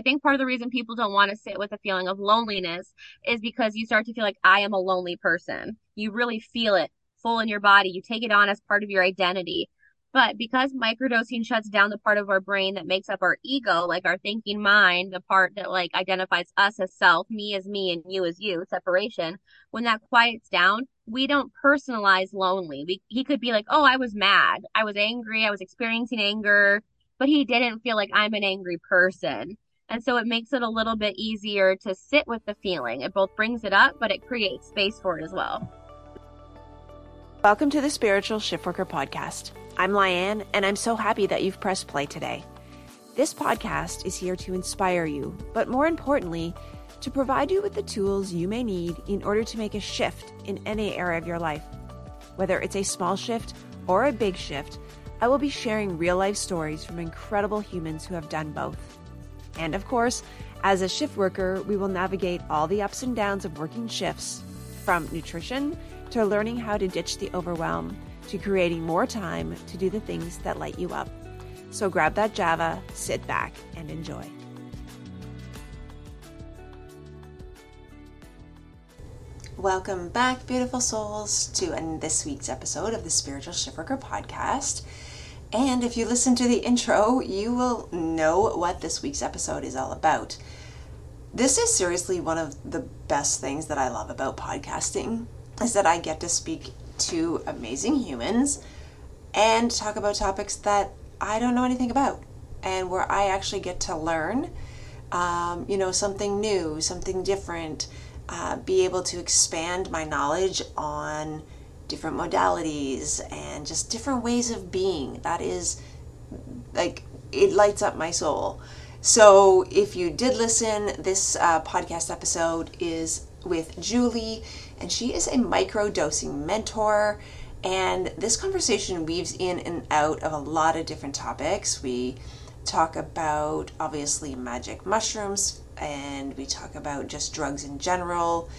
think part of the reason people don't want to sit with a feeling of loneliness is because you start to feel like I am a lonely person. You really feel it full in your body. You take it on as part of your identity. But because microdosing shuts down the part of our brain that makes up our ego, like our thinking mind, the part that like identifies us as self, me as me, and you as you, separation, when that quiets down, we don't personalize lonely. We, he could be like, oh, I was mad. I was angry. I was experiencing anger, but he didn't feel like I'm an angry person. And so it makes it a little bit easier to sit with the feeling. It both brings it up, but it creates space for it as well. Welcome to the Spiritual Shiftworker Podcast. I'm Lianne, and I'm so happy that you've pressed play today. This podcast is here to inspire you, but more importantly, to provide you with the tools you may need in order to make a shift in any area of your life. Whether it's a small shift or a big shift, I will be sharing real life stories from incredible humans who have done both. And of course, as a shift worker, we will navigate all the ups and downs of working shifts from nutrition to learning how to ditch the overwhelm to creating more time to do the things that light you up. So grab that Java, sit back, and enjoy. Welcome back, beautiful souls, to this week's episode of the Spiritual Shift Worker podcast. And if you listen to the intro, you will know what this week's episode is all about. This is seriously one of the best things that I love about podcasting is that I get to speak to amazing humans and talk about topics that I don't know anything about and where I actually get to learn, um, you know, something new, something different, uh, be able to expand my knowledge on different modalities and just different ways of being. That is like, it lights up my soul. So, if you did listen, this uh, podcast episode is with Julie, and she is a micro dosing mentor. And this conversation weaves in and out of a lot of different topics. We talk about obviously magic mushrooms, and we talk about just drugs in general,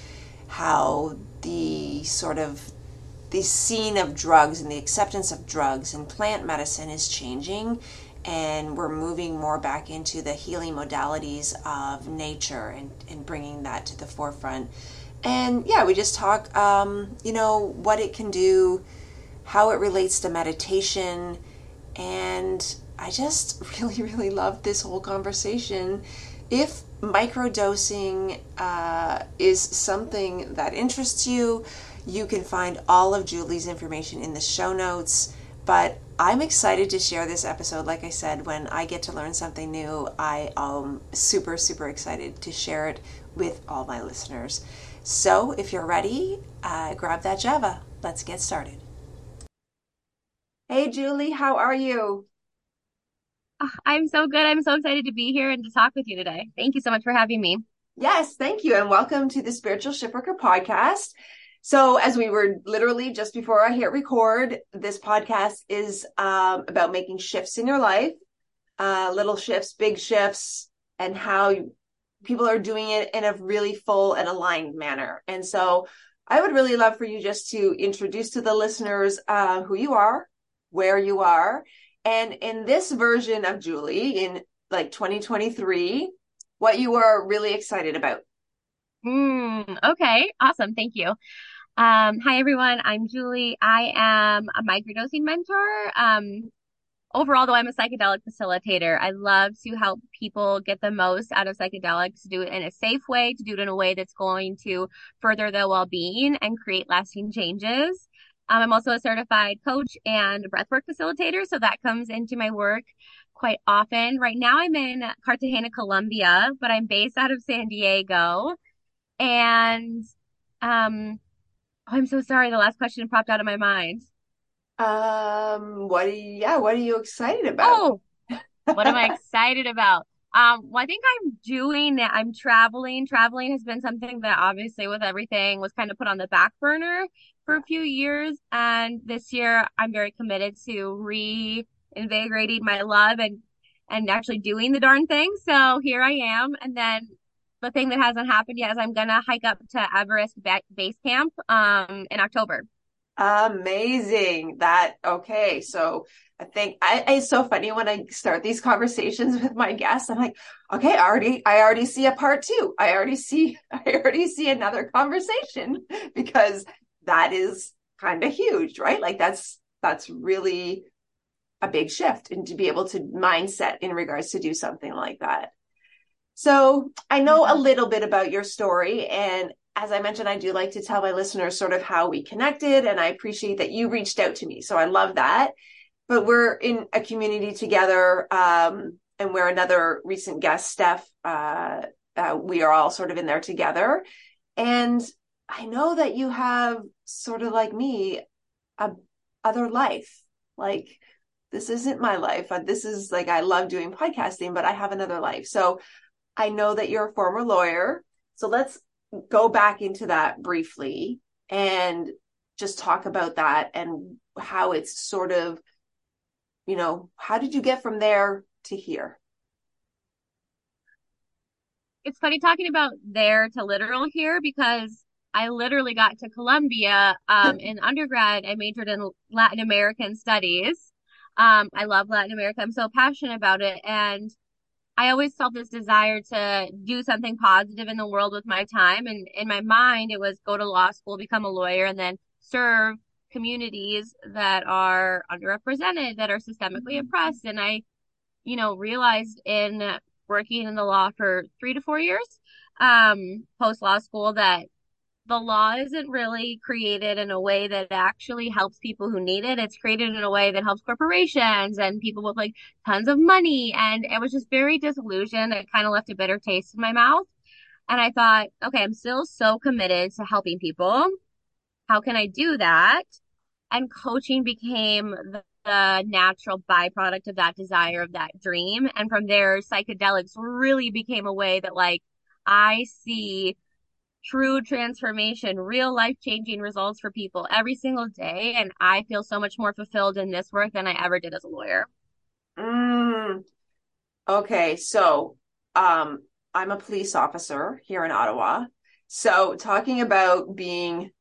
how the sort of the scene of drugs and the acceptance of drugs and plant medicine is changing and we're moving more back into the healing modalities of nature and, and bringing that to the forefront and yeah, we just talk, um, you know, what it can do, how it relates to meditation. And I just really, really love this whole conversation. If microdosing uh, is something that interests you, you can find all of Julie's information in the show notes. But I'm excited to share this episode. Like I said, when I get to learn something new, I am super, super excited to share it with all my listeners. So if you're ready, uh, grab that Java. Let's get started. Hey, Julie, how are you? Ah, I'm so good. I'm so excited to be here and to talk with you today. Thank you so much for having me. Yes, thank you. And welcome to the Spiritual Shiftworker podcast. So, as we were literally just before I hit record, this podcast is um, about making shifts in your life, uh, little shifts, big shifts, and how people are doing it in a really full and aligned manner. And so I would really love for you just to introduce to the listeners uh, who you are, where you are, and in this version of Julie in like 2023, what you are really excited about. Mm, okay, awesome. Thank you. Um, hi everyone, I'm Julie. I am a microdosing mentor. Um, overall, though, I'm a psychedelic facilitator. I love to help people get the most out of psychedelics, do it in a safe way, to do it in a way that's going to further their well being and create lasting changes. Um, I'm also a certified coach and breathwork facilitator, so that comes into my work quite often. Right now, I'm in Cartagena, Colombia, but I'm based out of San Diego. And um, oh, I'm so sorry. The last question popped out of my mind. Um, what are you, yeah, what are you excited about? Oh, what am I excited about? Um, well, I think I'm doing that. I'm traveling. Traveling has been something that obviously with everything was kind of put on the back burner for a few years. And this year I'm very committed to reinvigorating my love and, and actually doing the darn thing. So here I am. And then the thing that hasn't happened yet is I'm to hike up to Everest Base Camp, um, in October. Amazing. That okay. So I think I, it's so funny when I start these conversations with my guests. I'm like, okay, I already, I already see a part two. I already see, I already see another conversation because that is kind of huge, right? Like that's, that's really a big shift and to be able to mindset in regards to do something like that. So I know a little bit about your story and as I mentioned, I do like to tell my listeners sort of how we connected, and I appreciate that you reached out to me. So I love that but we're in a community together. Um, and we're another recent guest, Steph. Uh, uh, we are all sort of in there together. And I know that you have sort of like me, a other life. Like this isn't my life. Uh, this is like I love doing podcasting, but I have another life. So I know that you're a former lawyer. So let's go back into that briefly and just talk about that and how it's sort of you know, how did you get from there to here? It's funny talking about there to literal here because I literally got to Colombia um, in undergrad. I majored in Latin American studies. Um, I love Latin America. I'm so passionate about it. And I always felt this desire to do something positive in the world with my time. And in my mind, it was go to law school, become a lawyer, and then serve communities that are underrepresented, that are systemically mm-hmm. oppressed. And I, you know, realized in working in the law for three to four years, um, post law school that the law isn't really created in a way that actually helps people who need it. It's created in a way that helps corporations and people with like tons of money. And it was just very disillusioned. It kind of left a bitter taste in my mouth. And I thought, okay, I'm still so committed to helping people how can I do that? And coaching became the, the natural byproduct of that desire, of that dream. And from there, psychedelics really became a way that like I see true transformation, real life changing results for people every single day. And I feel so much more fulfilled in this work than I ever did as a lawyer. Mm. Okay. So, um, I'm a police officer here in Ottawa. So talking about being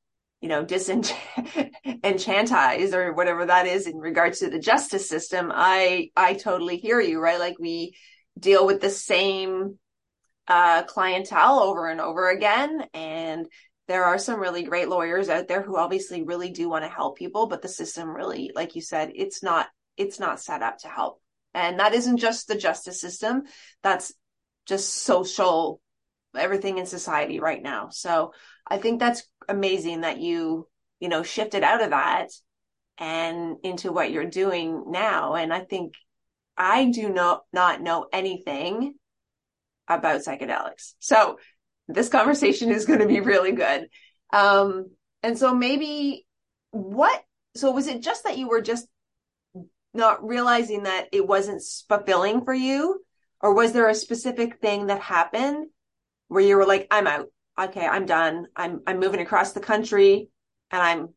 you know, disenchantized or whatever that is in regards to the justice system, I I totally hear you, right? Like we deal with the same uh, clientele over and over again, and there are some really great lawyers out there who obviously really do want to help people, but the system really, like you said, it's not it's not set up to help, and that isn't just the justice system. That's just social everything in society right now. So I think that's amazing that you, you know, shifted out of that and into what you're doing now. And I think I do not, not know anything about psychedelics. So this conversation is going to be really good. Um, and so maybe what, so was it just that you were just not realizing that it wasn't fulfilling for you? Or was there a specific thing that happened where you were like, I'm out? okay, I'm done. I'm I'm moving across the country and I'm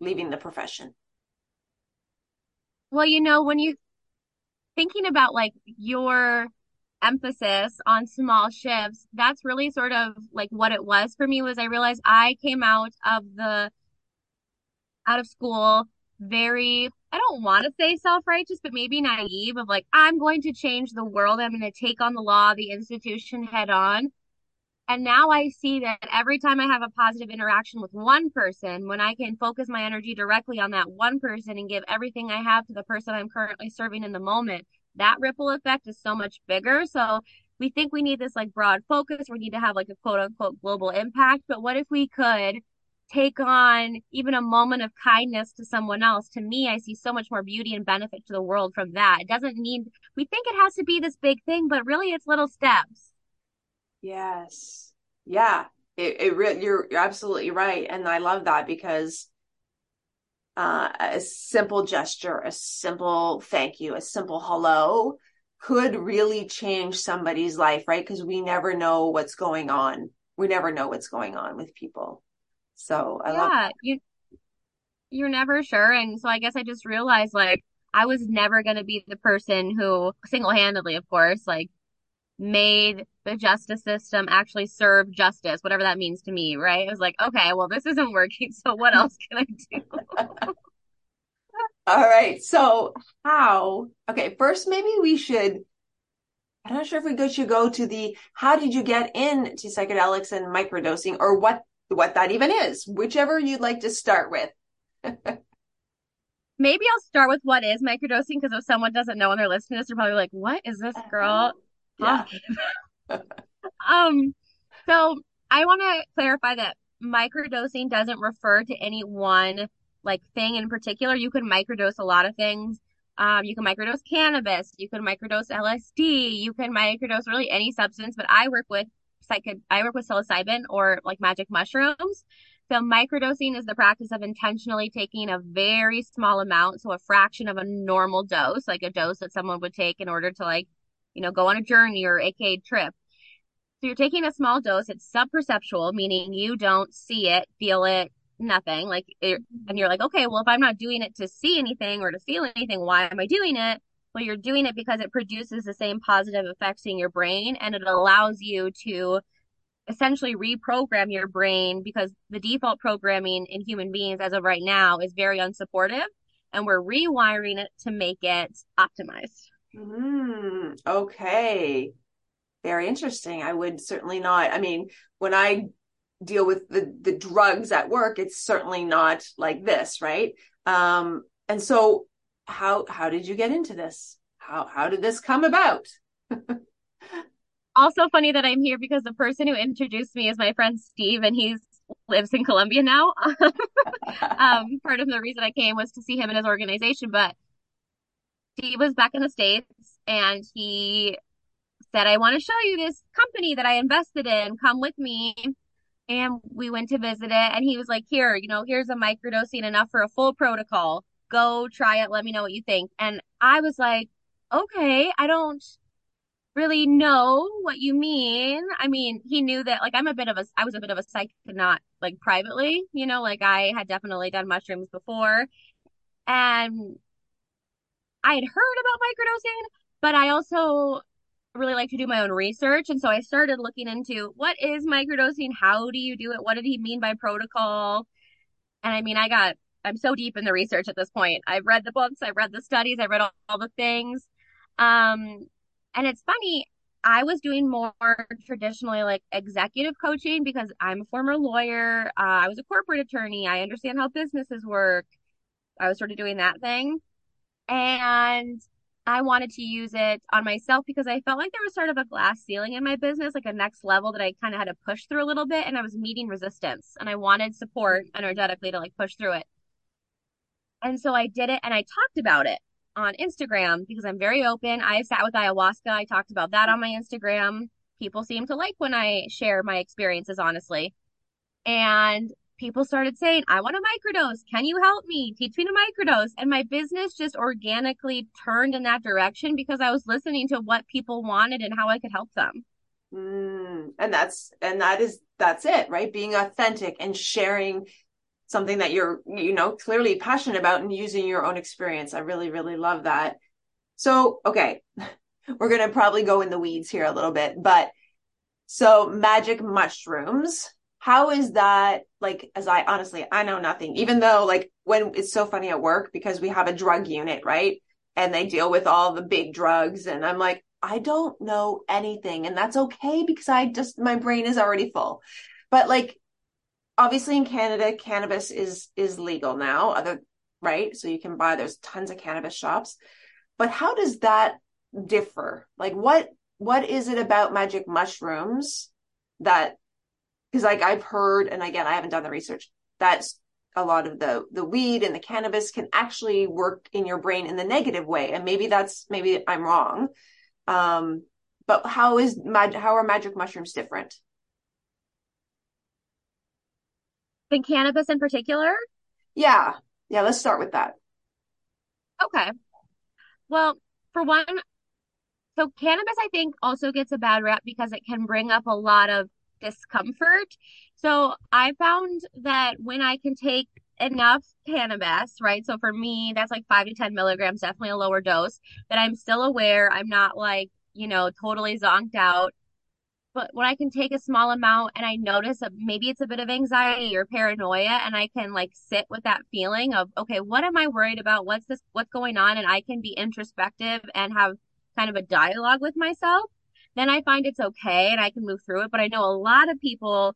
leaving the profession. Well, you know, when you thinking about like your emphasis on small shifts, that's really sort of like what it was for me was I realized I came out of the out of school very I don't want to say self-righteous, but maybe naive of like, I'm going to change the world. I'm going to take on the law, the institution head on. And now I see that every time I have a positive interaction with one person, when I can focus my energy directly on that one person and give everything I have to the person I'm currently serving in the moment, that ripple effect is so much bigger. So we think we need this like broad focus. We need to have like a quote unquote global impact. But what if we could take on even a moment of kindness to someone else? To me, I see so much more beauty and benefit to the world from that. It doesn't need, we think it has to be this big thing, but really it's little steps. Yes. Yeah. It, it you're, you're absolutely right. And I love that because uh, a simple gesture, a simple thank you, a simple hello could really change somebody's life, right? Because we never know what's going on. We never know what's going on with people. So I yeah, love you you're never sure. And so I guess I just realized like I was never gonna be the person who single handedly, of course, like made the justice system actually serve justice, whatever that means to me, right? It was like, okay, well, this isn't working, so what else can I do? All right. So how, okay, first maybe we should, I'm not sure if we go, should go to the, how did you get into psychedelics and microdosing or what, what that even is, whichever you'd like to start with. Maybe I'll start with what is microdosing because if someone doesn't know and they're listening to this, they're probably like, what is this uh-huh. girl Yeah. Um, so I want to clarify that microdosing doesn't refer to any one like thing in particular. You can microdose a lot of things. Um, you can microdose cannabis, you can microdose LSD, you can microdose really any substance, but I work with psych I work with psilocybin or like magic mushrooms. So microdosing is the practice of intentionally taking a very small amount, so a fraction of a normal dose, like a dose that someone would take in order to like, you know, go on a journey or aka trip so you're taking a small dose. It's subperceptual, meaning you don't see it, feel it, nothing. Like, it, mm-hmm. and you're like, okay, well, if I'm not doing it to see anything or to feel anything, why am I doing it? Well, you're doing it because it produces the same positive effects in your brain and it allows you to essentially reprogram your brain because the default programming in human beings as of right now is very unsupportive and we're rewiring it to make it optimized. Mm, okay. Very interesting. I would certainly not. I mean, when I deal with the the drugs at work, it's certainly not like this, right? Um, and so how how did you get into this? How how did this come about? Also funny that I'm here because the person who introduced me is my friend Steve, and he's lives in Colombia now. Um, part of the reason I came was to see him in his organization, but Steve was back in the States and he said, I want to show you this company that I invested in. Come with me. And we went to visit it, and he was like, Here, you know, here's a microdosing enough for a full protocol. Go try it. Let me know what you think. And I was like, Okay, I don't really know what you mean. I mean, he knew that like I'm a bit of a I was a bit of a psych not like privately, you know, like I had definitely done mushrooms before and I had heard about microdosing, but I also really like to do my own research. And so I started looking into what is microdosing? How do you do it? What did he mean by protocol? And I mean, I got I'm so deep in the research at this point. I've read the books, I've read the studies, I've read all, all the things. Um, and it's funny, I was doing more traditionally like executive coaching because I'm a former lawyer. Uh, I was a corporate attorney. I understand how businesses work. I was sort of doing that thing. And I wanted to use it on myself because I felt like there was sort of a glass ceiling in my business, like a next level that I kind of had to push through a little bit. And I was meeting resistance and I wanted support energetically to like push through it. And so I did it and I talked about it on Instagram because I'm very open. I sat with ayahuasca. I talked about that on my Instagram. People seem to like when I share my experiences, honestly. And people started saying, I want a microdose. Can you help me? Teach me to microdose. And my business just organically turned in that direction because I was listening to what people wanted and how I could help them. Mm, and that's and that is that's it, right? Being authentic and sharing something that you're you know clearly passionate about and using your own experience. I really really love that. So, okay. We're going to probably go in the weeds here a little bit, but so magic mushrooms how is that like as i honestly i know nothing even though like when it's so funny at work because we have a drug unit right? And they deal with all the big drugs and i'm like i don't know anything and that's okay because i just my brain is already full. But like obviously in canada cannabis is is legal now other right? So you can buy there's tons of cannabis shops. But how does that differ? Like what what is it about magic mushrooms that because like I've heard, and again, I haven't done the research, That's a lot of the the weed and the cannabis can actually work in your brain in the negative way, and maybe that's maybe I'm wrong. Um, but how is mag- how are magic mushrooms different? And cannabis in particular? Yeah, yeah. Let's start with that. Okay. Well, for one, so cannabis, I think, also gets a bad rap because it can bring up a lot of discomfort. So I found that when I can take enough cannabis, right? So for me, that's like five to 10 milligrams, definitely a lower dose, that I'm still aware. I'm not like, you know, totally zonked out. but when I can take a small amount and I notice a, maybe it's a bit of anxiety or paranoia and I can like sit with that feeling of, okay, what am I worried about? What's this, what's going on? And I can be introspective and have kind of a dialogue with myself, then I find it's okay and I can move through it. But I know a lot of people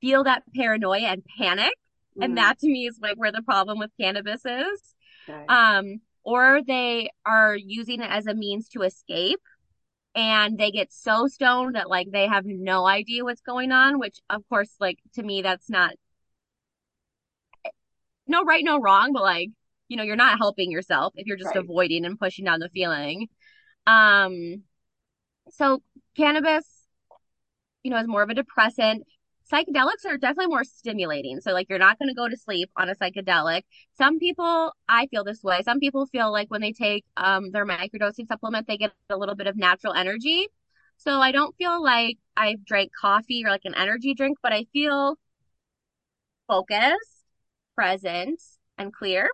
feel that paranoia and panic. Mm-hmm. And that to me is like where the problem with cannabis is. Okay. Um, or they are using it as a means to escape and they get so stoned that like they have no idea what's going on, which of course, like to me, that's not no right, no wrong, but like, you know, you're not helping yourself if you're just right. avoiding and pushing down the feeling. Um, so cannabis, you know, is more of a depressant. Psychedelics are definitely more stimulating. So like you're not going to go to sleep on a psychedelic. Some people, I feel this way. Some people feel like when they take um, their microdosing supplement, they get a little bit of natural energy. So I don't feel like I've drank coffee or like an energy drink, but I feel focused, present, and clear.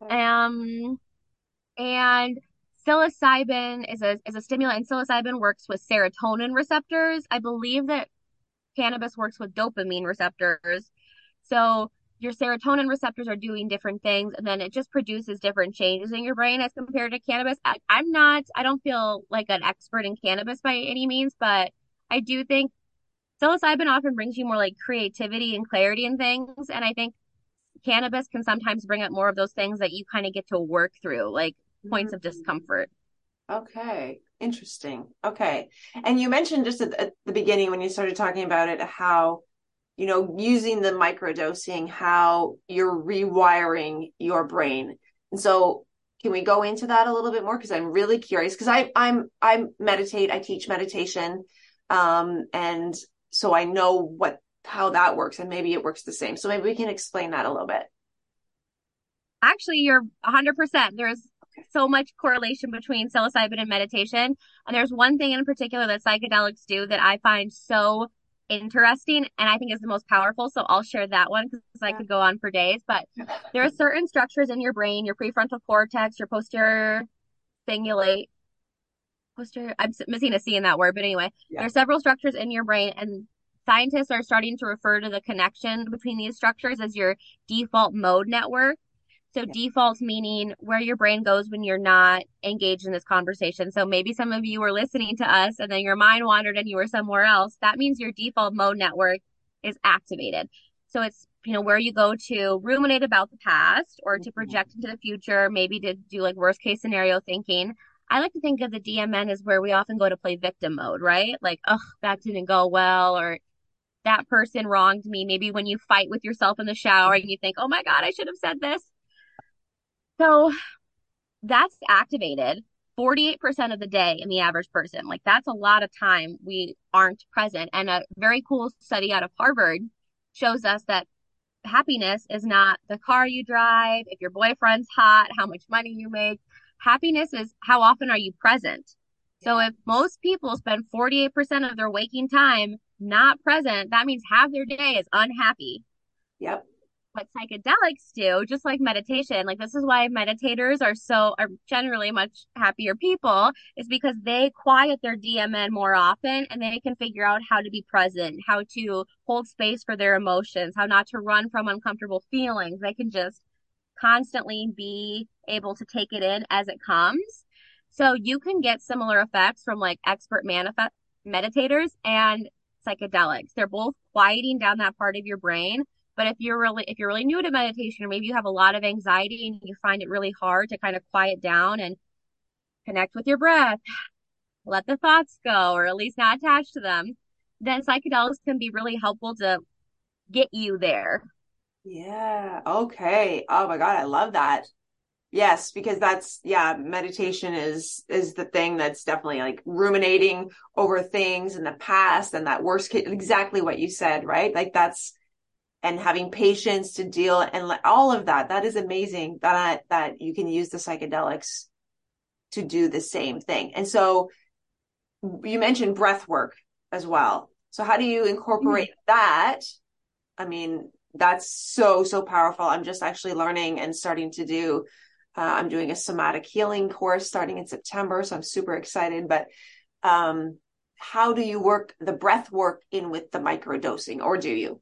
Um, and psilocybin is a is a stimulant and psilocybin works with serotonin receptors. I believe that cannabis works with dopamine receptors. So your serotonin receptors are doing different things and then it just produces different changes in your brain as compared to cannabis. I, I'm not I don't feel like an expert in cannabis by any means, but I do think psilocybin often brings you more like creativity and clarity and things. And I think cannabis can sometimes bring up more of those things that you kind of get to work through. Like points mm-hmm. of discomfort. Okay, interesting. Okay. And you mentioned just at, at, the beginning when you started talking about it, how, you know, using the microdosing, how you're rewiring your brain. And so can we go into that a little bit more? Cause I'm really curious. Cause I, I'm, I meditate, I teach meditation. Um, and so I know what, how that works and maybe it works the same. So maybe we can explain that a little bit. Actually, you're 100%. There's so much correlation between psilocybin and meditation. And there's one thing in particular that psychedelics do that I find so interesting and I think is the most powerful. So I'll share that one because I could go on for days. But there are certain structures in your brain, your prefrontal cortex, your posterior cingulate, posterior, I'm missing a C in that word, but anyway, yeah. there are several structures in your brain and scientists are starting to refer to the connection between these structures as your default mode network. So yeah. default meaning where your brain goes when you're not engaged in this conversation. So maybe some of you were listening to us and then your mind wandered and you were somewhere else. That means your default mode network is activated. So it's, you know, where you go to ruminate about the past or to mm-hmm. project into the future, maybe to do like worst case scenario thinking. I like to think of the DMN as where we often go to play victim mode, right? Like, oh, that didn't go well, or that person wronged me. Maybe when you fight with yourself in the shower and you think, oh my God, I should have said this. So that's activated 48% of the day in the average person. Like that's a lot of time we aren't present. And a very cool study out of Harvard shows us that happiness is not the car you drive, if your boyfriend's hot, how much money you make. Happiness is how often are you present. So if most people spend 48% of their waking time not present, that means half their day is unhappy. Yep what psychedelics do, just like meditation, like this is why meditators are so are generally much happier people, is because they quiet their DMN more often and they can figure out how to be present, how to hold space for their emotions, how not to run from uncomfortable feelings. They can just constantly be able to take it in as it comes. So you can get similar effects from like expert manifest meditators and psychedelics. They're both quieting down that part of your brain but if you're really if you're really new to meditation or maybe you have a lot of anxiety and you find it really hard to kind of quiet down and connect with your breath, let the thoughts go or at least not attach to them, then psychedelics can be really helpful to get you there. Yeah. Okay. Oh my god, I love that. Yes, because that's yeah, meditation is is the thing that's definitely like ruminating over things in the past and that worst case exactly what you said, right? Like that's and having patience to deal and all of that that is amazing that that you can use the psychedelics to do the same thing. And so you mentioned breath work as well. So how do you incorporate mm-hmm. that? I mean that's so so powerful. I'm just actually learning and starting to do uh, i'm doing a somatic healing course starting in september so i'm super excited. But um how do you work the breath work in with the microdosing, or do you?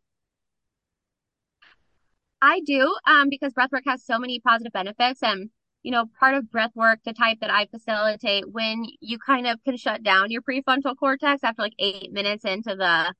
I do, um, because breath work has so many positive benefits. And, you know, part of breath work, the type that I facilitate, when you kind of can shut down your prefrontal cortex after like eight minutes into the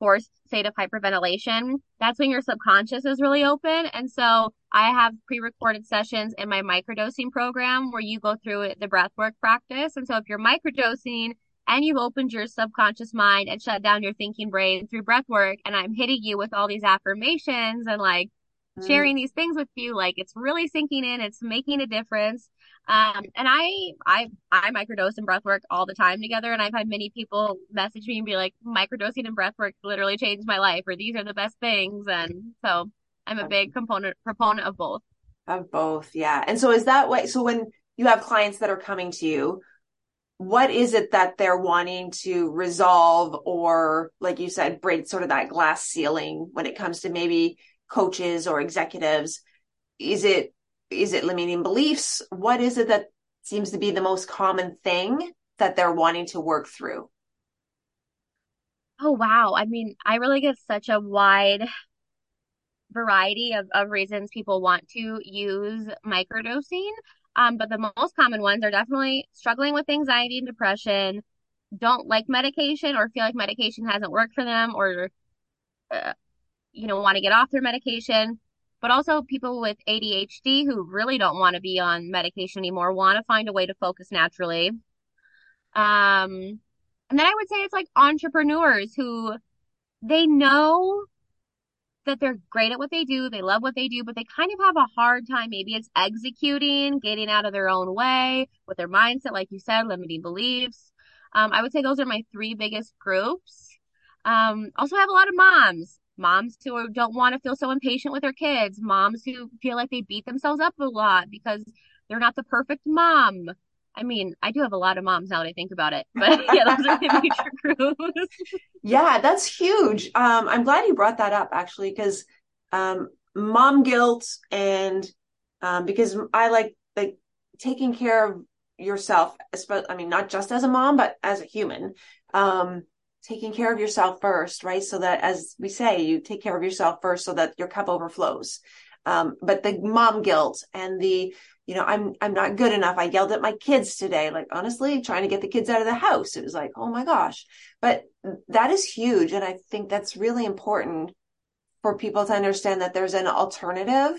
forced state of hyperventilation, that's when your subconscious is really open. And so I have pre-recorded sessions in my microdosing program where you go through the breath work practice. And so if you're microdosing and you've opened your subconscious mind and shut down your thinking brain through breath work, and I'm hitting you with all these affirmations and like mm. sharing these things with you, like it's really sinking in, it's making a difference. Um, and I, I, I microdose and breathwork all the time together. And I've had many people message me and be like, microdosing and breathwork literally changed my life, or these are the best things. And so I'm a big component proponent of both. Of both, yeah. And so is that way? So when you have clients that are coming to you, what is it that they're wanting to resolve or like you said break sort of that glass ceiling when it comes to maybe coaches or executives is it is it limiting beliefs? What is it that seems to be the most common thing that they're wanting to work through? Oh wow. I mean i really get such a wide variety of, of reasons people want to use microdosing. Um, but the most common ones are definitely struggling with anxiety and depression, don't like medication or feel like medication hasn't worked for them or, uh, you know, want to get off their medication. But also people with ADHD who really don't want to be on medication anymore, want to find a way to focus naturally. Um, and then I would say it's like entrepreneurs who they know that they're great at what they do, they love what they do, but they kind of have a hard time. Maybe it's executing, getting out of their own way with their mindset, like you said, limiting beliefs. Um, I would say those are my three biggest groups. Um, also, I have a lot of moms, moms who don't want to feel so impatient with their kids, moms who feel like they beat themselves up a lot because they're not the perfect mom. I mean, I do have a lot of moms now that I think about it, but yeah, those are the major groups. yeah, that's huge. Um, I'm glad you brought that up actually, because um, mom guilt and um, because I like like taking care of yourself, I mean, not just as a mom, but as a human. Um, taking care of yourself first, right? So that as we say, you take care of yourself first so that your cup overflows. Um, but the mom guilt and the you know, I'm I'm not good enough. I yelled at my kids today. Like honestly, trying to get the kids out of the house. It was like, oh my gosh. But that is huge. And I think that's really important for people to understand that there's an alternative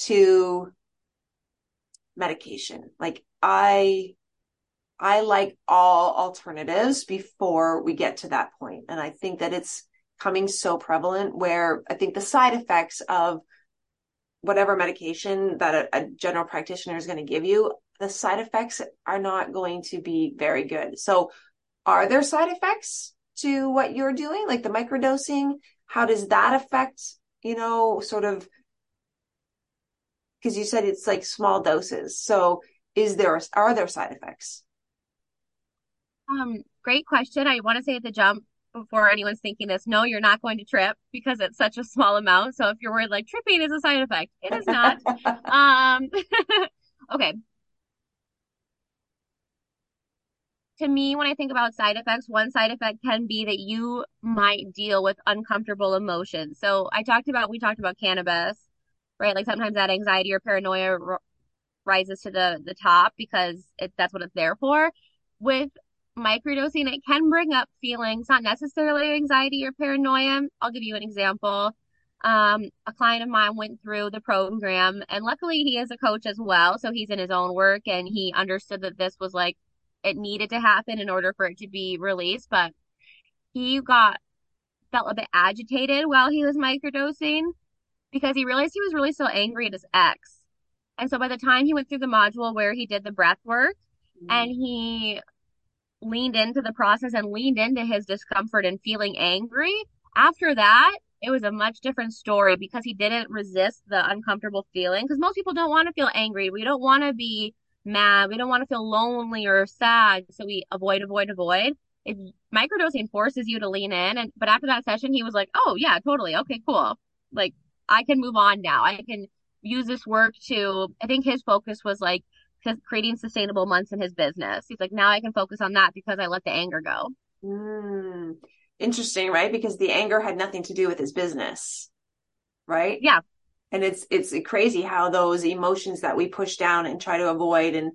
to medication. Like I I like all alternatives before we get to that point. And I think that it's coming so prevalent where I think the side effects of whatever medication that a, a general practitioner is going to give you, the side effects are not going to be very good. So, are there side effects to what you're doing, like the microdosing? How does that affect, you know, sort of? Because you said it's like small doses. So, is there are there side effects? Um, great question. I want to say at the jump, before anyone's thinking this, no, you're not going to trip because it's such a small amount. So if you're worried like tripping is a side effect, it is not. um, okay. To me, when I think about side effects, one side effect can be that you might deal with uncomfortable emotions. So I talked about, we talked about cannabis, right? Like sometimes that anxiety or paranoia r- rises to the, the top because it, that's what it's there for. With microdosing, it can bring up feelings, not necessarily anxiety or paranoia. I'll give you an example. Um, a client of mine went through the program and luckily he is a coach as well. So he's in his own work and he understood that this was like, it needed to happen in order for it to be released. But he got, felt a bit agitated while he was microdosing because he realized he was really still angry at his ex. And so by the time he went through the module where he did the breath work mm-hmm. and he leaned into the process and leaned into his discomfort and feeling angry, after that, it was a much different story because he didn't resist the uncomfortable feeling. Because most people don't want to feel angry. We don't want to be mad. We don't want to feel lonely or sad. So we avoid, avoid, avoid. If microdosing forces you to lean in. And but after that session, he was like, Oh yeah, totally. Okay, cool. Like I can move on now. I can use this work to I think his focus was like creating sustainable months in his business. He's like, now I can focus on that because I let the anger go. Mm, interesting, right? Because the anger had nothing to do with his business, right? Yeah. And it's it's crazy how those emotions that we push down and try to avoid and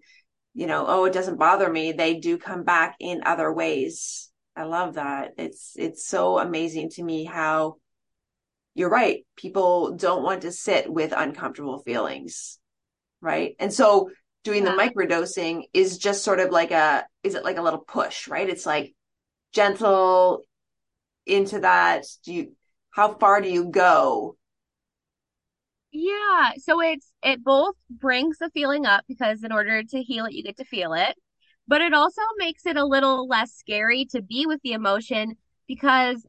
you know, oh, it doesn't bother me, they do come back in other ways. I love that. It's it's so amazing to me how you're right. People don't want to sit with uncomfortable feelings. Right. And so doing yeah. the microdosing is just sort of like a is it like a little push, right? It's like gentle into that. Do you how far do you go? Yeah, so it's it both brings the feeling up because in order to heal it, you get to feel it, but it also makes it a little less scary to be with the emotion because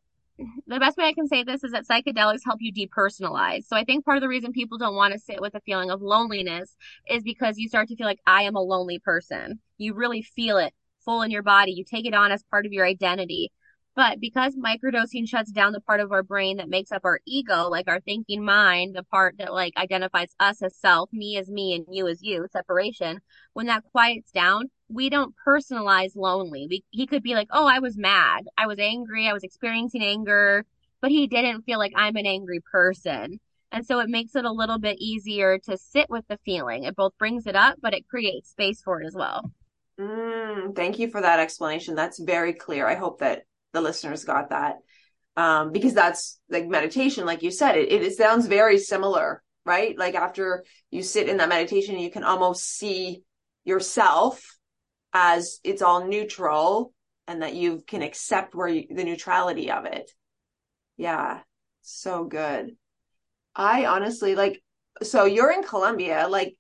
the best way I can say this is that psychedelics help you depersonalize. So I think part of the reason people don't want to sit with a feeling of loneliness is because you start to feel like I am a lonely person. You really feel it full in your body. You take it on as part of your identity. But because microdosing shuts down the part of our brain that makes up our ego, like our thinking mind, the part that like identifies us as self, me as me and you as you, separation, when that quiets down, we don't personalize lonely. We, he could be like, oh, I was mad. I was angry. I was experiencing anger, but he didn't feel like I'm an angry person. And so it makes it a little bit easier to sit with the feeling. It both brings it up, but it creates space for it as well. Mm, thank you for that explanation. That's very clear. I hope that the listeners got that. Um, because that's like meditation, like you said, it, it sounds very similar, right? Like after you sit in that meditation, you can almost see yourself as it's all neutral and that you can accept where you, the neutrality of it. Yeah. So good. I honestly like, so you're in Colombia, like,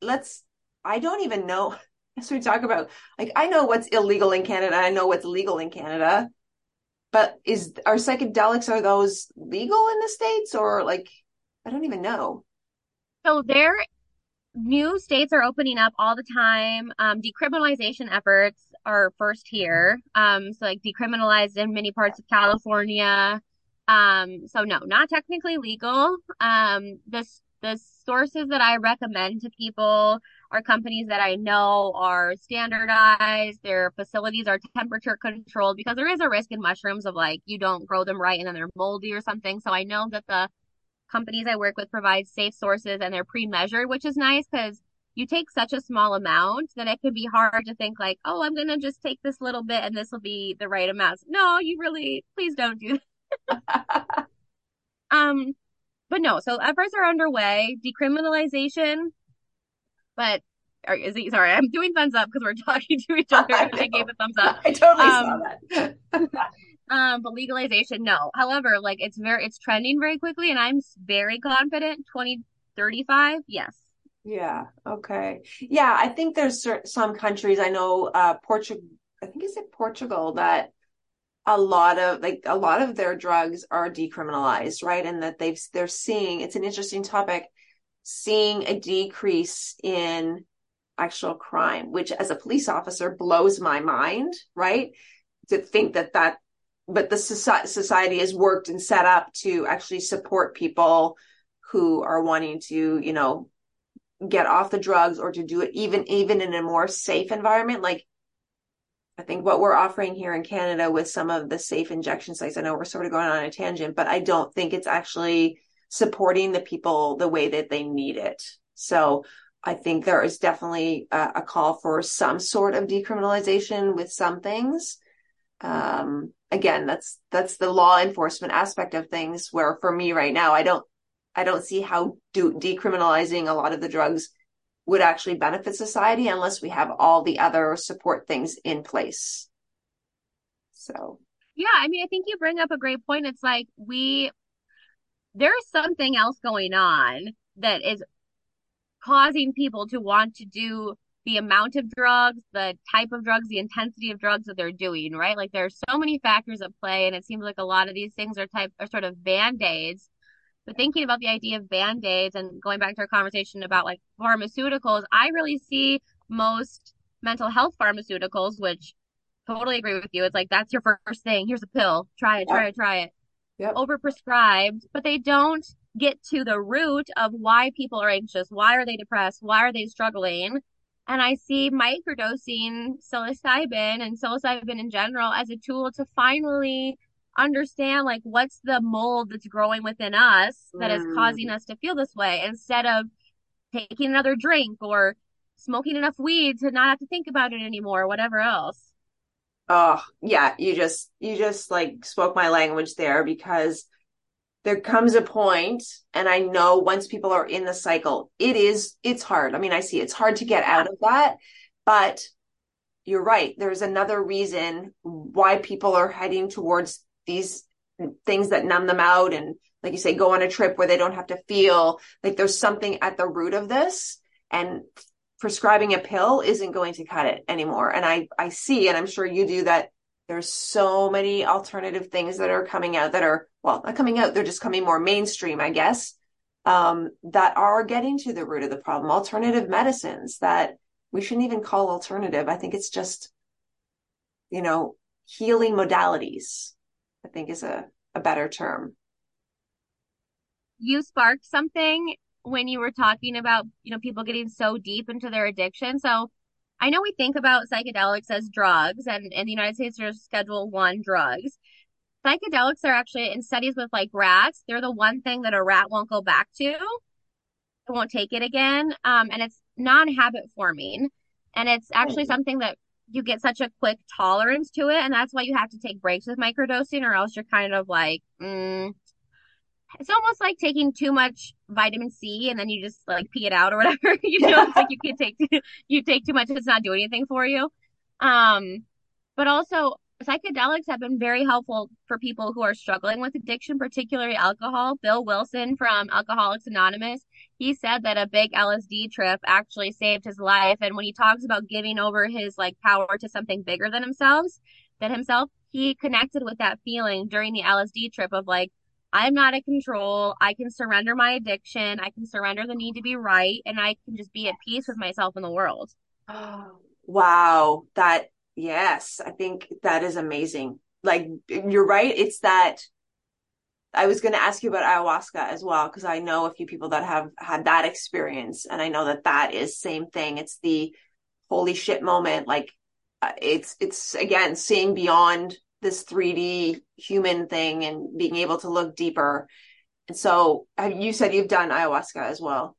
let's, I don't even know. As we talk about, like, I know what's illegal in Canada. I know what's legal in Canada but is are psychedelics are those legal in the states or like I don't even know. So there new states are opening up all the time. Um, decriminalization efforts are first here. Um, so like decriminalized in many parts of California. Um, so no, not technically legal. Um, the the sources that I recommend to people are companies that I know are standardized. Their facilities are temperature controlled because there is a risk in mushrooms of like you don't grow them right and then they're moldy or something. So I know that the companies I work with provide safe sources and they're pre-measured, which is nice because you take such a small amount that it can be hard to think like, oh, I'm gonna just take this little bit and this will be the right amount. No, you really please don't do that. um, but no, so efforts are underway. Decriminalization but or is he sorry, I'm doing thumbs up because we're talking to each other and they gave a thumbs up. I totally um, saw that. Um, but legalization, no. However, like it's very it's trending very quickly and I'm very confident 2035, yes. Yeah, okay. Yeah, I think there's some countries I know uh Portugal I think it's in Portugal that a lot of like a lot of their drugs are decriminalized, right? And that they've they're seeing it's an interesting topic seeing a decrease in actual crime, which as a police officer blows my mind, right? To think that that, but the society has worked and set up to actually support people who are wanting to, you know, get off the drugs or to do it even, even in a more safe environment. Like, I think what we're offering here in Canada with some of the safe injection sites, I know we're sort of going on a tangent, but I don't think it's actually supporting the people the way that they need it. So I think there is definitely a, a call for some sort of decriminalization with some things. Um, again, that's that's the law enforcement aspect of things. Where for me right now, I don't I don't see how do, decriminalizing a lot of the drugs would actually benefit society unless we have all the other support things in place. So yeah, I mean, I think you bring up a great point. It's like we there's something else going on that is causing people to want to do the amount of drugs, the type of drugs, the intensity of drugs that they're doing, right? Like there are so many factors at play and it seems like a lot of these things are type are sort of band-aids. But thinking about the idea of band-aids and going back to our conversation about like pharmaceuticals, I really see most mental health pharmaceuticals, which totally agree with you. It's like that's your first thing. Here's a pill. Try it, try it, try it yep. overprescribed, but they don't get to the root of why people are anxious. Why are they depressed? Why are they struggling? And I see microdosing psilocybin and psilocybin in general as a tool to finally understand like what's the mold that's growing within us that is causing Mm. us to feel this way instead of taking another drink or smoking enough weed to not have to think about it anymore, or whatever else. Oh, yeah, you just you just like spoke my language there because there comes a point, and I know once people are in the cycle, it is it's hard. I mean, I see it's hard to get out of that, but you're right. There's another reason why people are heading towards these things that numb them out and like you say, go on a trip where they don't have to feel like there's something at the root of this. And prescribing a pill isn't going to cut it anymore. And I, I see, and I'm sure you do that. There's so many alternative things that are coming out that are, well, not coming out. They're just coming more mainstream, I guess, um, that are getting to the root of the problem. Alternative medicines that we shouldn't even call alternative. I think it's just, you know, healing modalities, I think is a, a better term. You sparked something when you were talking about, you know, people getting so deep into their addiction. So I know we think about psychedelics as drugs, and in the United States, there's Schedule One drugs. Psychedelics are actually in studies with like rats, they're the one thing that a rat won't go back to. It won't take it again. Um, and it's non-habit forming. And it's actually Hmm. something that you get such a quick tolerance to it. And that's why you have to take breaks with microdosing, or else you're kind of like, mm, it's almost like taking too much vitamin C and then you just like pee it out or whatever. You know, it's like you can take you take too much, it's not doing anything for you. Um, but also psychedelics have been very helpful for people who are struggling with addiction, particularly alcohol. Bill Wilson from Alcoholics Anonymous, he said that a big LSD trip actually saved his life. And when he talks about giving over his like power to something bigger than himself, than himself, he connected with that feeling during the LSD trip of like, I'm not in control. I can surrender my addiction. I can surrender the need to be right, and I can just be at peace with myself and the world. Oh, wow. That, yes, I think that is amazing. Like, you're right. It's that I was going to ask you about ayahuasca as well, because I know a few people that have had that experience. And I know that that is same thing. It's the holy shit moment. Like, uh, it's, it's again, seeing beyond this 3D human thing and being able to look deeper. And so you said you've done ayahuasca as well.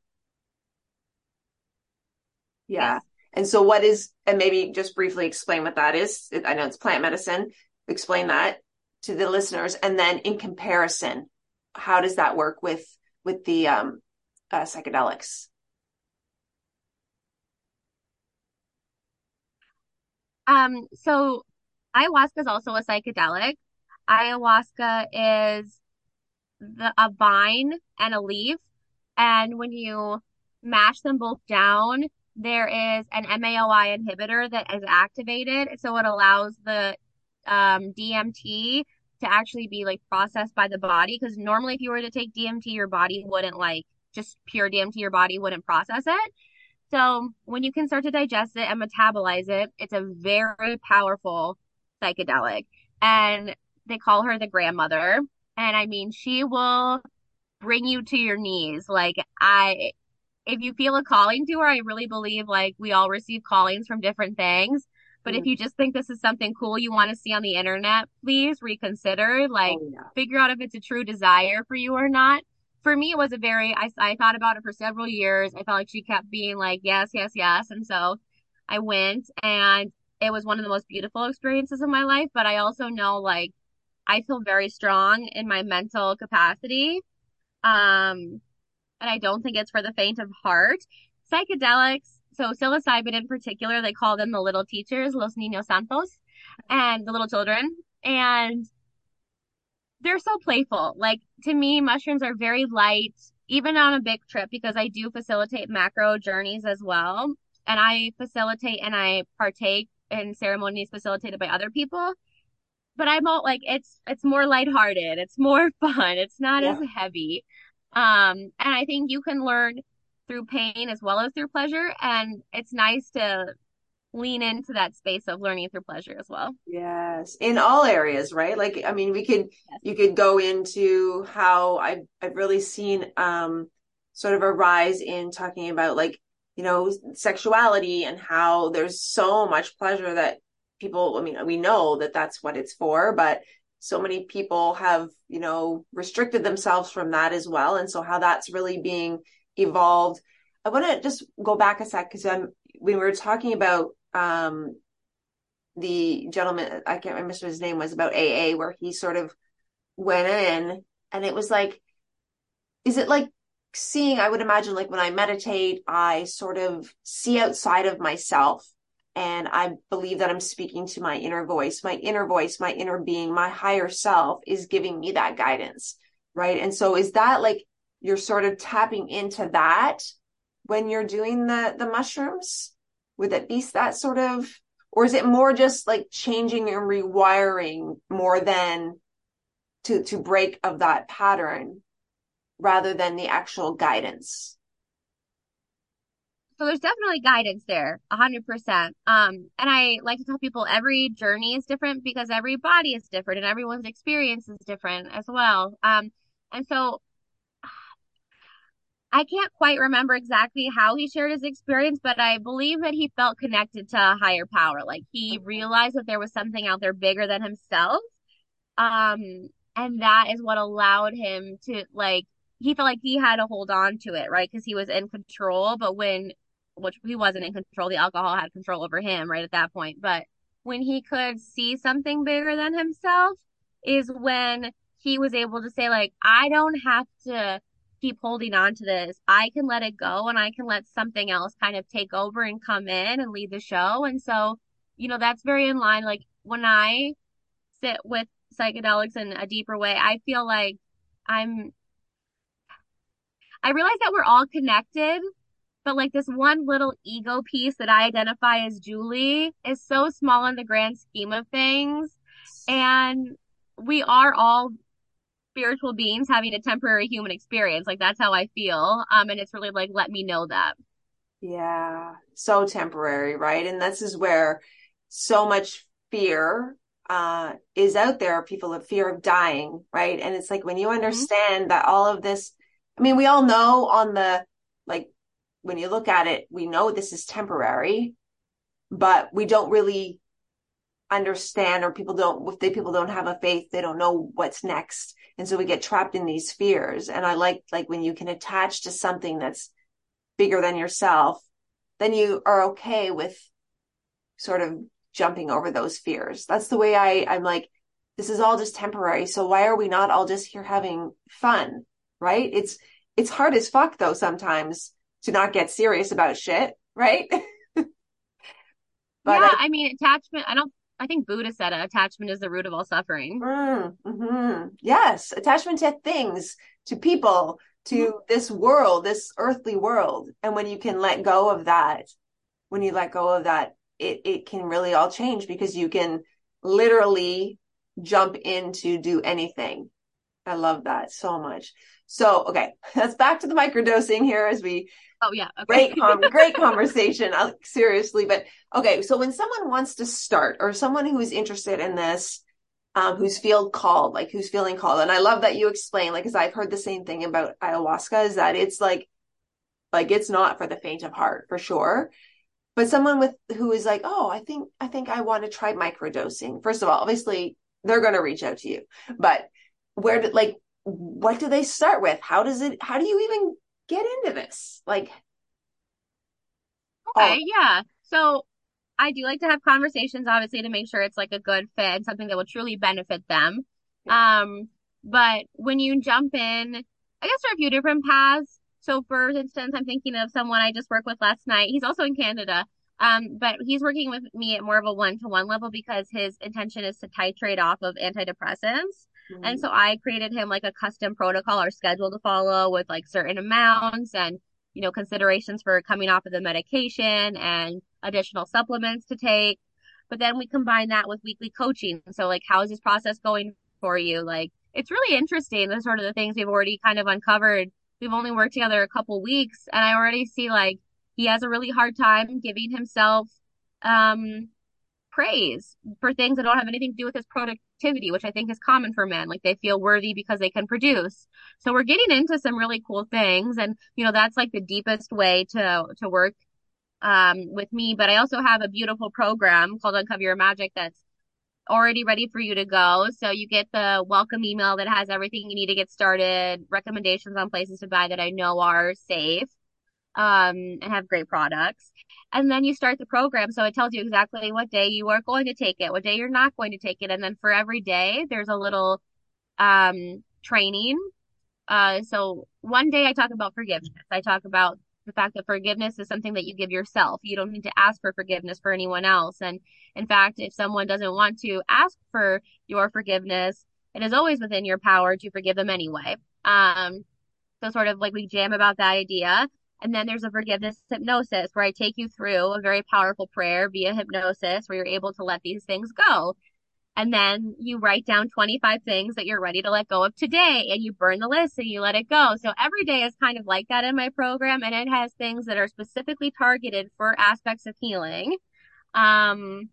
Yeah. Yes. And so what is, and maybe just briefly explain what that is. I know it's plant medicine. Explain that to the listeners. And then in comparison, how does that work with, with the, um, uh, psychedelics? Um, so ayahuasca is also a psychedelic. Ayahuasca is the a vine and a leaf, and when you mash them both down, there is an MAOI inhibitor that is activated, so it allows the um, DMT to actually be like processed by the body. Because normally, if you were to take DMT, your body wouldn't like just pure DMT, your body wouldn't process it. So when you can start to digest it and metabolize it, it's a very powerful psychedelic. And they call her the grandmother. And I mean, she will bring you to your knees. Like I, if you feel a calling to her, I really believe like we all receive callings from different things. But if Mm. you just think this is something cool you want to see on the internet, please reconsider. Like Oh, yeah. figure out if it's a true desire for you or not. For me, it was a very, I, I thought about it for several years. I felt like she kept being like, yes, yes, yes. And so I went and it was one of the most beautiful experiences of my life. But I also know like I feel very strong in my mental capacity. Um, and I don't think it's for the faint of heart. Psychedelics, so psilocybin in particular, they call them the little teachers, Los Niños Santos, and the little children. And they're so playful. Like to me, mushrooms are very light, even on a big trip, because I do facilitate macro journeys as well. And I facilitate and I partake in ceremonies facilitated by other people. But I'm all like it's it's more lighthearted, it's more fun, it's not as heavy. Um, and I think you can learn through pain as well as through pleasure. And it's nice to lean into that space of learning through pleasure as well. Yes. In all areas, right? Like, I mean, we could, Yes. you could go into how I've, I've really seen, um, sort of a rise in talking about like you know, sexuality and how there's so much pleasure that people, I mean, we know that that's what it's for, but so many people have, you know, restricted themselves from that as well. And so how that's really being evolved. I want to just go back a sec because I'm, when we were talking about, um, the gentleman, I can't remember his name was about AA, where he sort of went in and it was like, is it like seeing, I would imagine like when I meditate, I sort of see outside of myself and I believe that I'm speaking to my inner voice. My inner voice, my inner being, my higher self is giving me that guidance. Right. And so is that like you're sort of tapping into that when you're doing the the mushrooms? Would it be that sort of or is it more just like changing and rewiring more than to to break of that pattern rather than the actual guidance. So there's definitely guidance there, a hundred percent. Um, and I like to tell people every journey is different because every body is different and everyone's experience is different as well. Um, and so I can't quite remember exactly how he shared his experience, but I believe that he felt connected to a higher power. Like he realized that there was something out there bigger than himself. Um, and that is what allowed him to like he felt like he had to hold on to it, right? Because he was in control. But when, which he wasn't in control, the alcohol had control over him right at that point. But when he could see something bigger than himself, is when he was able to say, like, I don't have to keep holding on to this. I can let it go and I can let something else kind of take over and come in and lead the show. And so, you know, that's very in line. Like when I sit with psychedelics in a deeper way, I feel like I'm I realize that we're all connected, but like this one little ego piece that I identify as Julie is so small in the grand scheme of things. And we are all spiritual beings having a temporary human experience. Like that's how I feel. Um, and it's really like, let me know that. Yeah. So temporary, right? And this is where so much fear uh, is out there. People have fear of dying, right? And it's like when you mm-hmm. understand mm-hmm. that all of this I mean, we all know on the, like, when you look at it, we know this is temporary, but we don't really understand or people don't if they people don't have a faith they don't know what's next. And so we get trapped in these fears. And i like like when you can attach to something that's bigger than yourself then you are okay with sort of jumping over those fears. That's the way i i'm like this is all just temporary. So why are we not all just here having fun right? It's it's hard as fuck though sometimes to not get serious about shit, right? but yeah, I, I, mean attachment. I don't. I think Buddha said it, attachment is the root of all suffering. Mm, mm-hmm. Yes, attachment to things, to people, to mm-hmm. this world, this earthly world, and when you can let go of that, when you let go of that, it it can really all change because you can literally jump in to do anything. I love that so much. So, okay, let's back to the microdosing here as we. Oh yeah, okay. great, great conversation. seriously, but okay. So when someone wants to start, or someone who's interested in this, um, who's feel called, like who's feeling called, and I love that you explain, like, because I've heard the same thing about ayahuasca, is that it's like, like it's not for the faint of heart, for sure. But someone with who is like, oh, I think, I think I want to try microdosing. First of all, obviously, they're going to reach out to you, but where did like what do they start with? How does it, how do you even get into this? Like, okay, oh. yeah. So I do like to have conversations, obviously, to make sure it's like a good fit, and something that will truly benefit them. Yeah. Um, but when you jump in, I guess there are a few different paths. So for instance, I'm thinking of someone I just worked with last night. He's also in Canada. Um, but he's working with me at more of a one to one level because his intention is to titrate off of antidepressants. Mm-hmm. And so I created him like a custom protocol or schedule to follow with like certain amounts and, you know, considerations for coming off of the medication and additional supplements to take. But then we combine that with weekly coaching. So like, how is this process going for you? Like, it's really interesting. The sort of the things we've already kind of uncovered. We've only worked together a couple weeks and I already see like he has a really hard time giving himself, um, praise for things that don't have anything to do with his product which I think is common for men. Like they feel worthy because they can produce. So we're getting into some really cool things. And, you know, that's like the deepest way to, to work, um, with me. But I also have a beautiful program called Uncover Your Magic that's already ready for you to go. So you get the welcome email that has everything you need to get started, recommendations on places to buy that I know are safe um, and have great products. And then you start the program. So it tells you exactly what day you are going to take it, what day you're not going to take it. And then for every day, there's a little um, training. Uh, so one day I talk about forgiveness. I talk about the fact that forgiveness is something that you give yourself. You don't need to ask for forgiveness for anyone else. And in fact, if someone doesn't want to ask for your forgiveness, it is always within your power to forgive them anyway. Um, so sort of like we jam about that idea. And then there's a forgiveness hypnosis where I take you through a very powerful prayer via hypnosis where you're able to let these things go. And then you write down 25 things that you're ready to let go of today and you burn the list and you let it go. So every day is kind of like that in my program and it has things that are specifically targeted for aspects of healing. Um,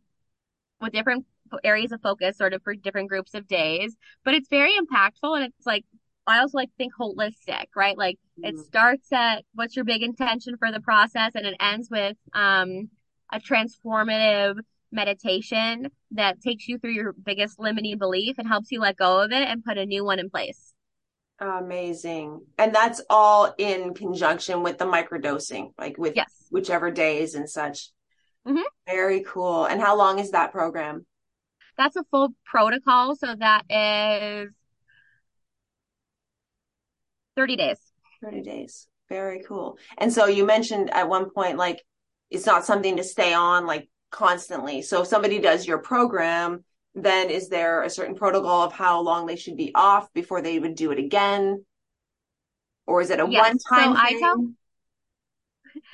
with different areas of focus sort of for different groups of days, but it's very impactful and it's like I also like think holistic, right? Like mm. it starts at what's your big intention for the process and it ends with um a transformative meditation that takes you through your biggest limiting belief and helps you let go of it and put a new one in place. Amazing. And that's all in conjunction with the microdosing, like with yes. whichever days and such. Mm-hmm. Very cool. And how long is that program? That's a full protocol. So that is 30 days. 30 days. Very cool. And so you mentioned at one point, like, it's not something to stay on like constantly. So if somebody does your program, then is there a certain protocol of how long they should be off before they would do it again? Or is it a yes. one time? So I tell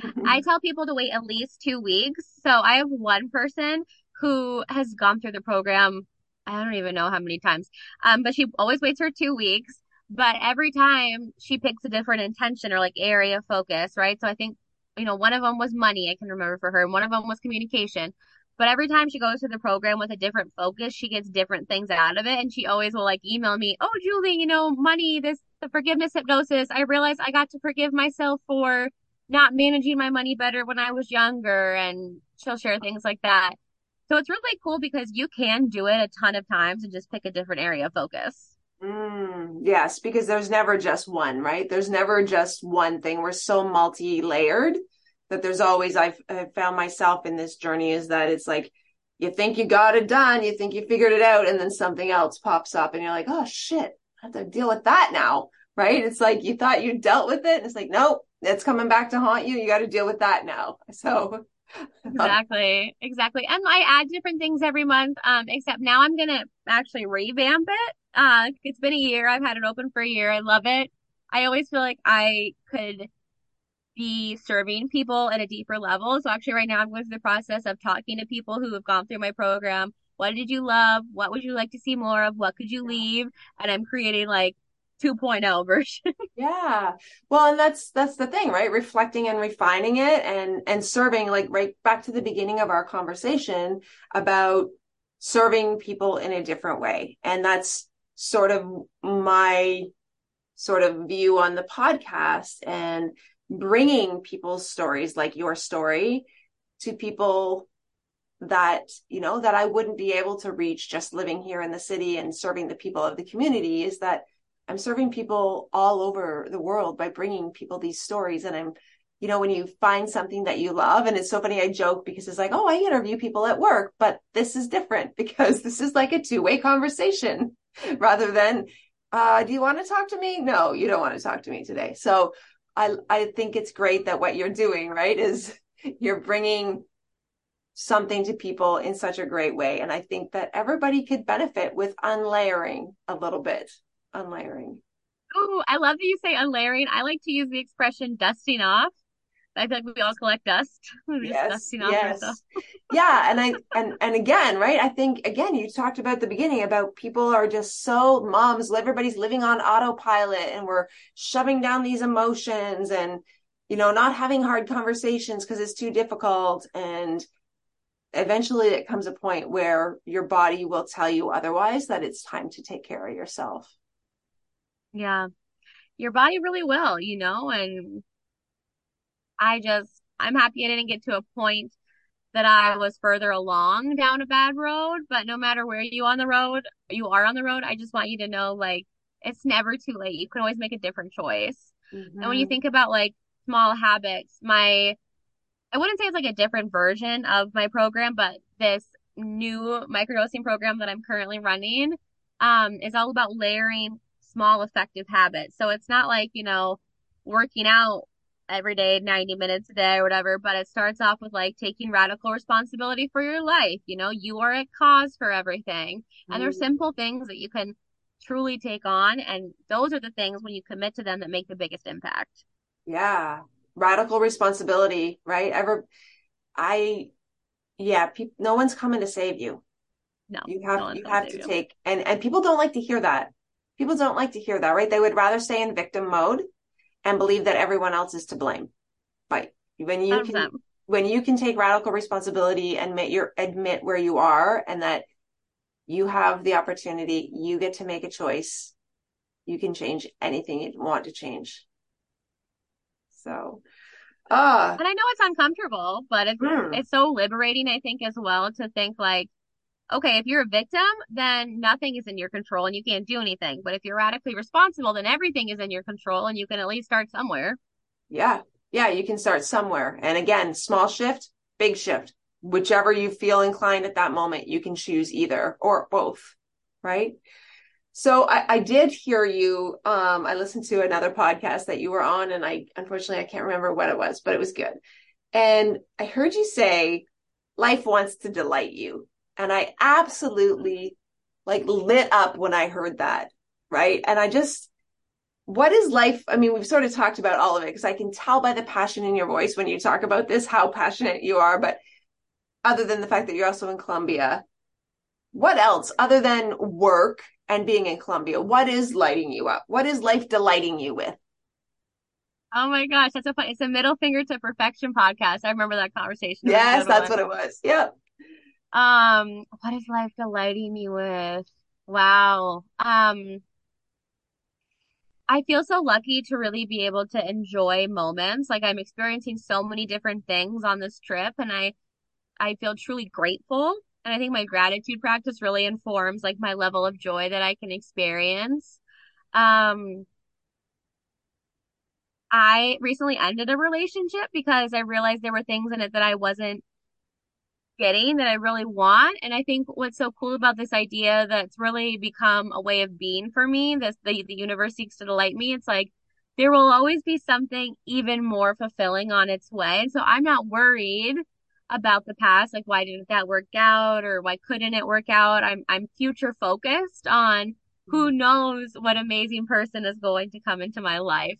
I tell people to wait at least two weeks. So I have one person who has gone through the program. I don't even know how many times. Um, but she always waits her two weeks. But every time she picks a different intention or like area of focus, right? So I think, you know, one of them was money, I can remember for her, and one of them was communication. But every time she goes to the program with a different focus, she gets different things out of it. And she always will like email me, Oh, Julie, you know, money, this, the forgiveness hypnosis. I realized I got to forgive myself for not managing my money better when I was younger. And she'll share things like that. So it's really cool because you can do it a ton of times and just pick a different area of focus. Mm, yes, because there's never just one, right? There's never just one thing. We're so multi layered that there's always, I've, I've found myself in this journey is that it's like, you think you got it done, you think you figured it out, and then something else pops up and you're like, oh shit, I have to deal with that now, right? It's like you thought you dealt with it. And it's like, nope, it's coming back to haunt you. You got to deal with that now. So exactly, exactly. And I add different things every month. Um, except now I'm gonna actually revamp it. Uh, it's been a year. I've had it open for a year. I love it. I always feel like I could be serving people at a deeper level. So actually right now I'm going through the process of talking to people who have gone through my program. What did you love? What would you like to see more of? What could you leave? And I'm creating like 2.0 version. yeah. Well, and that's that's the thing, right? Reflecting and refining it and and serving like right back to the beginning of our conversation about serving people in a different way. And that's sort of my sort of view on the podcast and bringing people's stories like your story to people that you know that I wouldn't be able to reach just living here in the city and serving the people of the community is that I'm serving people all over the world by bringing people these stories. And I'm you know when you find something that you love and it's so funny I joke because it's like oh I interview people at work but this is different because this is like a two-way conversation rather than uh do you want to talk to me no you don't want to talk to me today so I I think it's great that what you're doing, right, is you're bringing something to people in such a great way. And I think that everybody could benefit with unlayering a little bit. Unlayering. Oh, I love that you say unlayering. I like to use the expression dusting off I feel like we all collect dust. yes, yes. yeah, and I and and again, right? I think again, you talked about the beginning about people are just so moms. Everybody's living on autopilot, and we're shoving down these emotions, and you know, not having hard conversations because it's too difficult, and eventually it comes a point where your body will tell you otherwise that it's time to take care of yourself. Yeah. Your body really will, you know, and I just I'm happy I didn't get to a point that I was further along down a bad road, but no matter where you on the road, you are on the road, I just want you to know like it's never too late. You can always make a different choice. Mm-hmm. And when you mm-hmm. think about like small habits, my I wouldn't say it's like a different version of my program, but this new microdosing program that I'm currently running um, is all about layering small effective habits. So it's not like, you know, working out every day, 90 minutes a day or whatever, but it starts off with like taking radical responsibility for your life. You know, you are at cause for everything. And mm. there's simple things that you can truly take on. And those are the things when you commit to them that make the biggest impact. Yeah. Radical responsibility, right? Ever, I, yeah, pe- no one's coming to save you. No, you have, no you have to you. take, and, and people don't like to hear that. People don't like to hear that, right? They would rather stay in victim mode and believe that everyone else is to blame. But when you can, when you can take radical responsibility and admit your admit where you are and that you have the opportunity, you get to make a choice. You can change anything you want to change. So, uh, and I know it's uncomfortable, but it's, mm. it's so liberating, I think, as well to think like, okay, if you're a victim, then nothing is in your control and you can't do anything. But if you're radically responsible, then everything is in your control and you can at least start somewhere. Yeah. Yeah. You can start somewhere. And again, small shift, big shift, whichever you feel inclined at that moment, you can choose either or both. Right. So I, I did hear you. Um, I listened to another podcast that you were on and I, unfortunately, I can't remember what it was, but it was good. And I heard you say life wants to delight you and I absolutely like lit up when I heard that. Right. And I just, what is life? I mean, we've sort of talked about all of it because I can tell by the passion in your voice when you talk about this how passionate you are. But other than the fact that you're also in Colombia, what else other than work and being in Colombia? What is lighting you up? What is life delighting you with? Oh my gosh, that's a fun. It's a middle finger to perfection podcast. I remember that conversation. Yes, that's one. what it was. Yep. Um, what is life delighting me with? Wow. Um, I feel so lucky to really be able to enjoy moments. Like I'm experiencing so many different things on this trip and I I feel truly grateful. And I think my gratitude practice really informs like my level of joy that I can experience. Um I recently ended a relationship because I realized there were things in it that I wasn't getting that I really want. And I think what's so cool about this idea that's really become a way of being for me, this the, the universe seeks to delight me. It's like there will always be something even more fulfilling on its way. And so I'm not worried about the past, like why didn't that work out or why couldn't it work out? I'm I'm future focused on who mm-hmm. knows what amazing person is going to come into my life.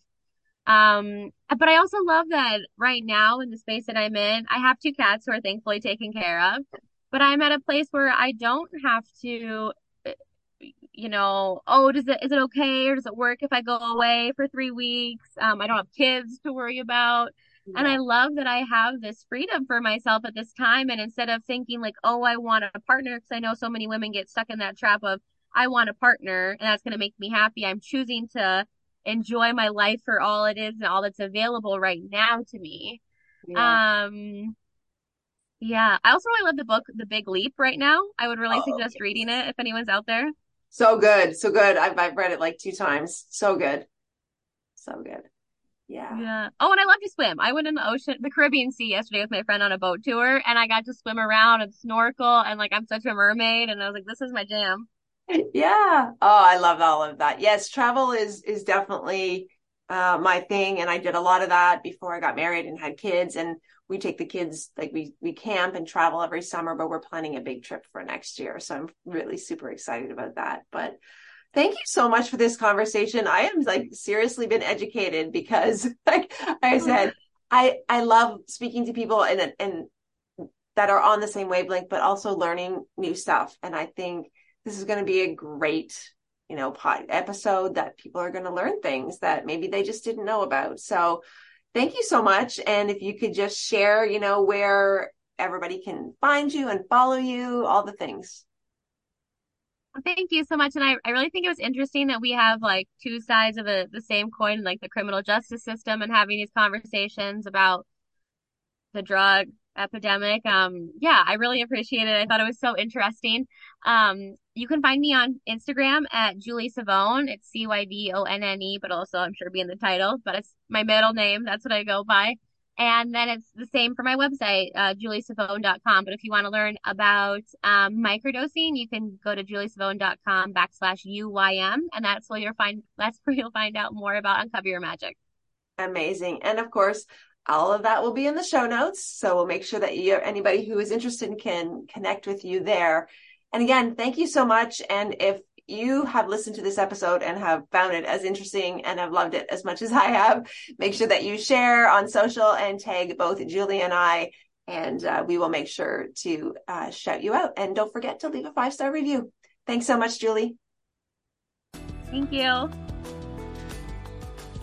Um, but I also love that right now in the space that I'm in, I have two cats who are thankfully taken care of, but I'm at a place where I don't have to, you know, oh, does it, is it okay or does it work if I go away for three weeks? Um, I don't have kids to worry about. Yeah. And I love that I have this freedom for myself at this time. And instead of thinking like, oh, I want a partner, because I know so many women get stuck in that trap of, I want a partner and that's going to make me happy. I'm choosing to enjoy my life for all it is and all that's available right now to me. Yeah. Um yeah. I also really love the book The Big Leap right now. I would really oh, suggest yes. reading it if anyone's out there. So good. So good. I've I've read it like two times. So good. So good. Yeah. Yeah. Oh, and I love to swim. I went in the ocean, the Caribbean Sea yesterday with my friend on a boat tour and I got to swim around and snorkel and like I'm such a mermaid and I was like, this is my jam yeah. Oh, I love all of that. Yes, travel is is definitely uh, my thing, and I did a lot of that before I got married and had kids. And we take the kids like we we camp and travel every summer, but we're planning a big trip for next year, so I'm really super excited about that. But thank you so much for this conversation. I am like seriously been educated because, like I said, I I love speaking to people and and that are on the same wavelength, but also learning new stuff. And I think this is going to be a great you know pod episode that people are going to learn things that maybe they just didn't know about so thank you so much and if you could just share you know where everybody can find you and follow you, all the things. Thank you so much. And I, I really think it was interesting that we have like two sides of a, the same coin, like the criminal justice system and having these conversations about the drug epidemic. Um, yeah, I really appreciate it. I thought it was so interesting. Um, you can find me on Instagram at Julie Cyvonne. It's C Y V O N N E, but also I'm sure be in the title, but it's my middle name. That's what I go by. And then it's the same for my website, uh, juliecyvonne.com. But if you want to learn about um, microdosing, you can go to juliecyvonne.com backslash UYM. And that's where you'll find, that's where you'll find out more about Uncover Your Magic. Amazing. And of course, all of that will be in the show notes. So we'll make sure that you, anybody who is interested can connect with you there. And again, thank you so much. And if you have listened to this episode and have found it as interesting and have loved it as much as I have, make sure that you share on social and tag both Julie and I, and uh, we will make sure to uh, shout you out. And don't forget to leave a five star review. Thanks so much, Julie. Thank you.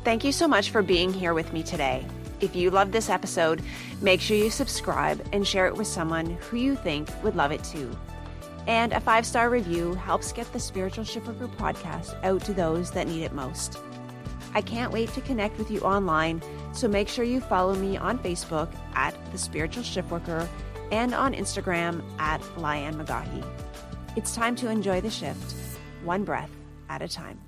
Thank you so much for being here with me today. If you love this episode, make sure you subscribe and share it with someone who you think would love it too. And a five star review helps get the Spiritual Shiftworker podcast out to those that need it most. I can't wait to connect with you online, so make sure you follow me on Facebook at The Spiritual Shiftworker and on Instagram at Lianne McGaughy. It's time to enjoy the shift, one breath at a time.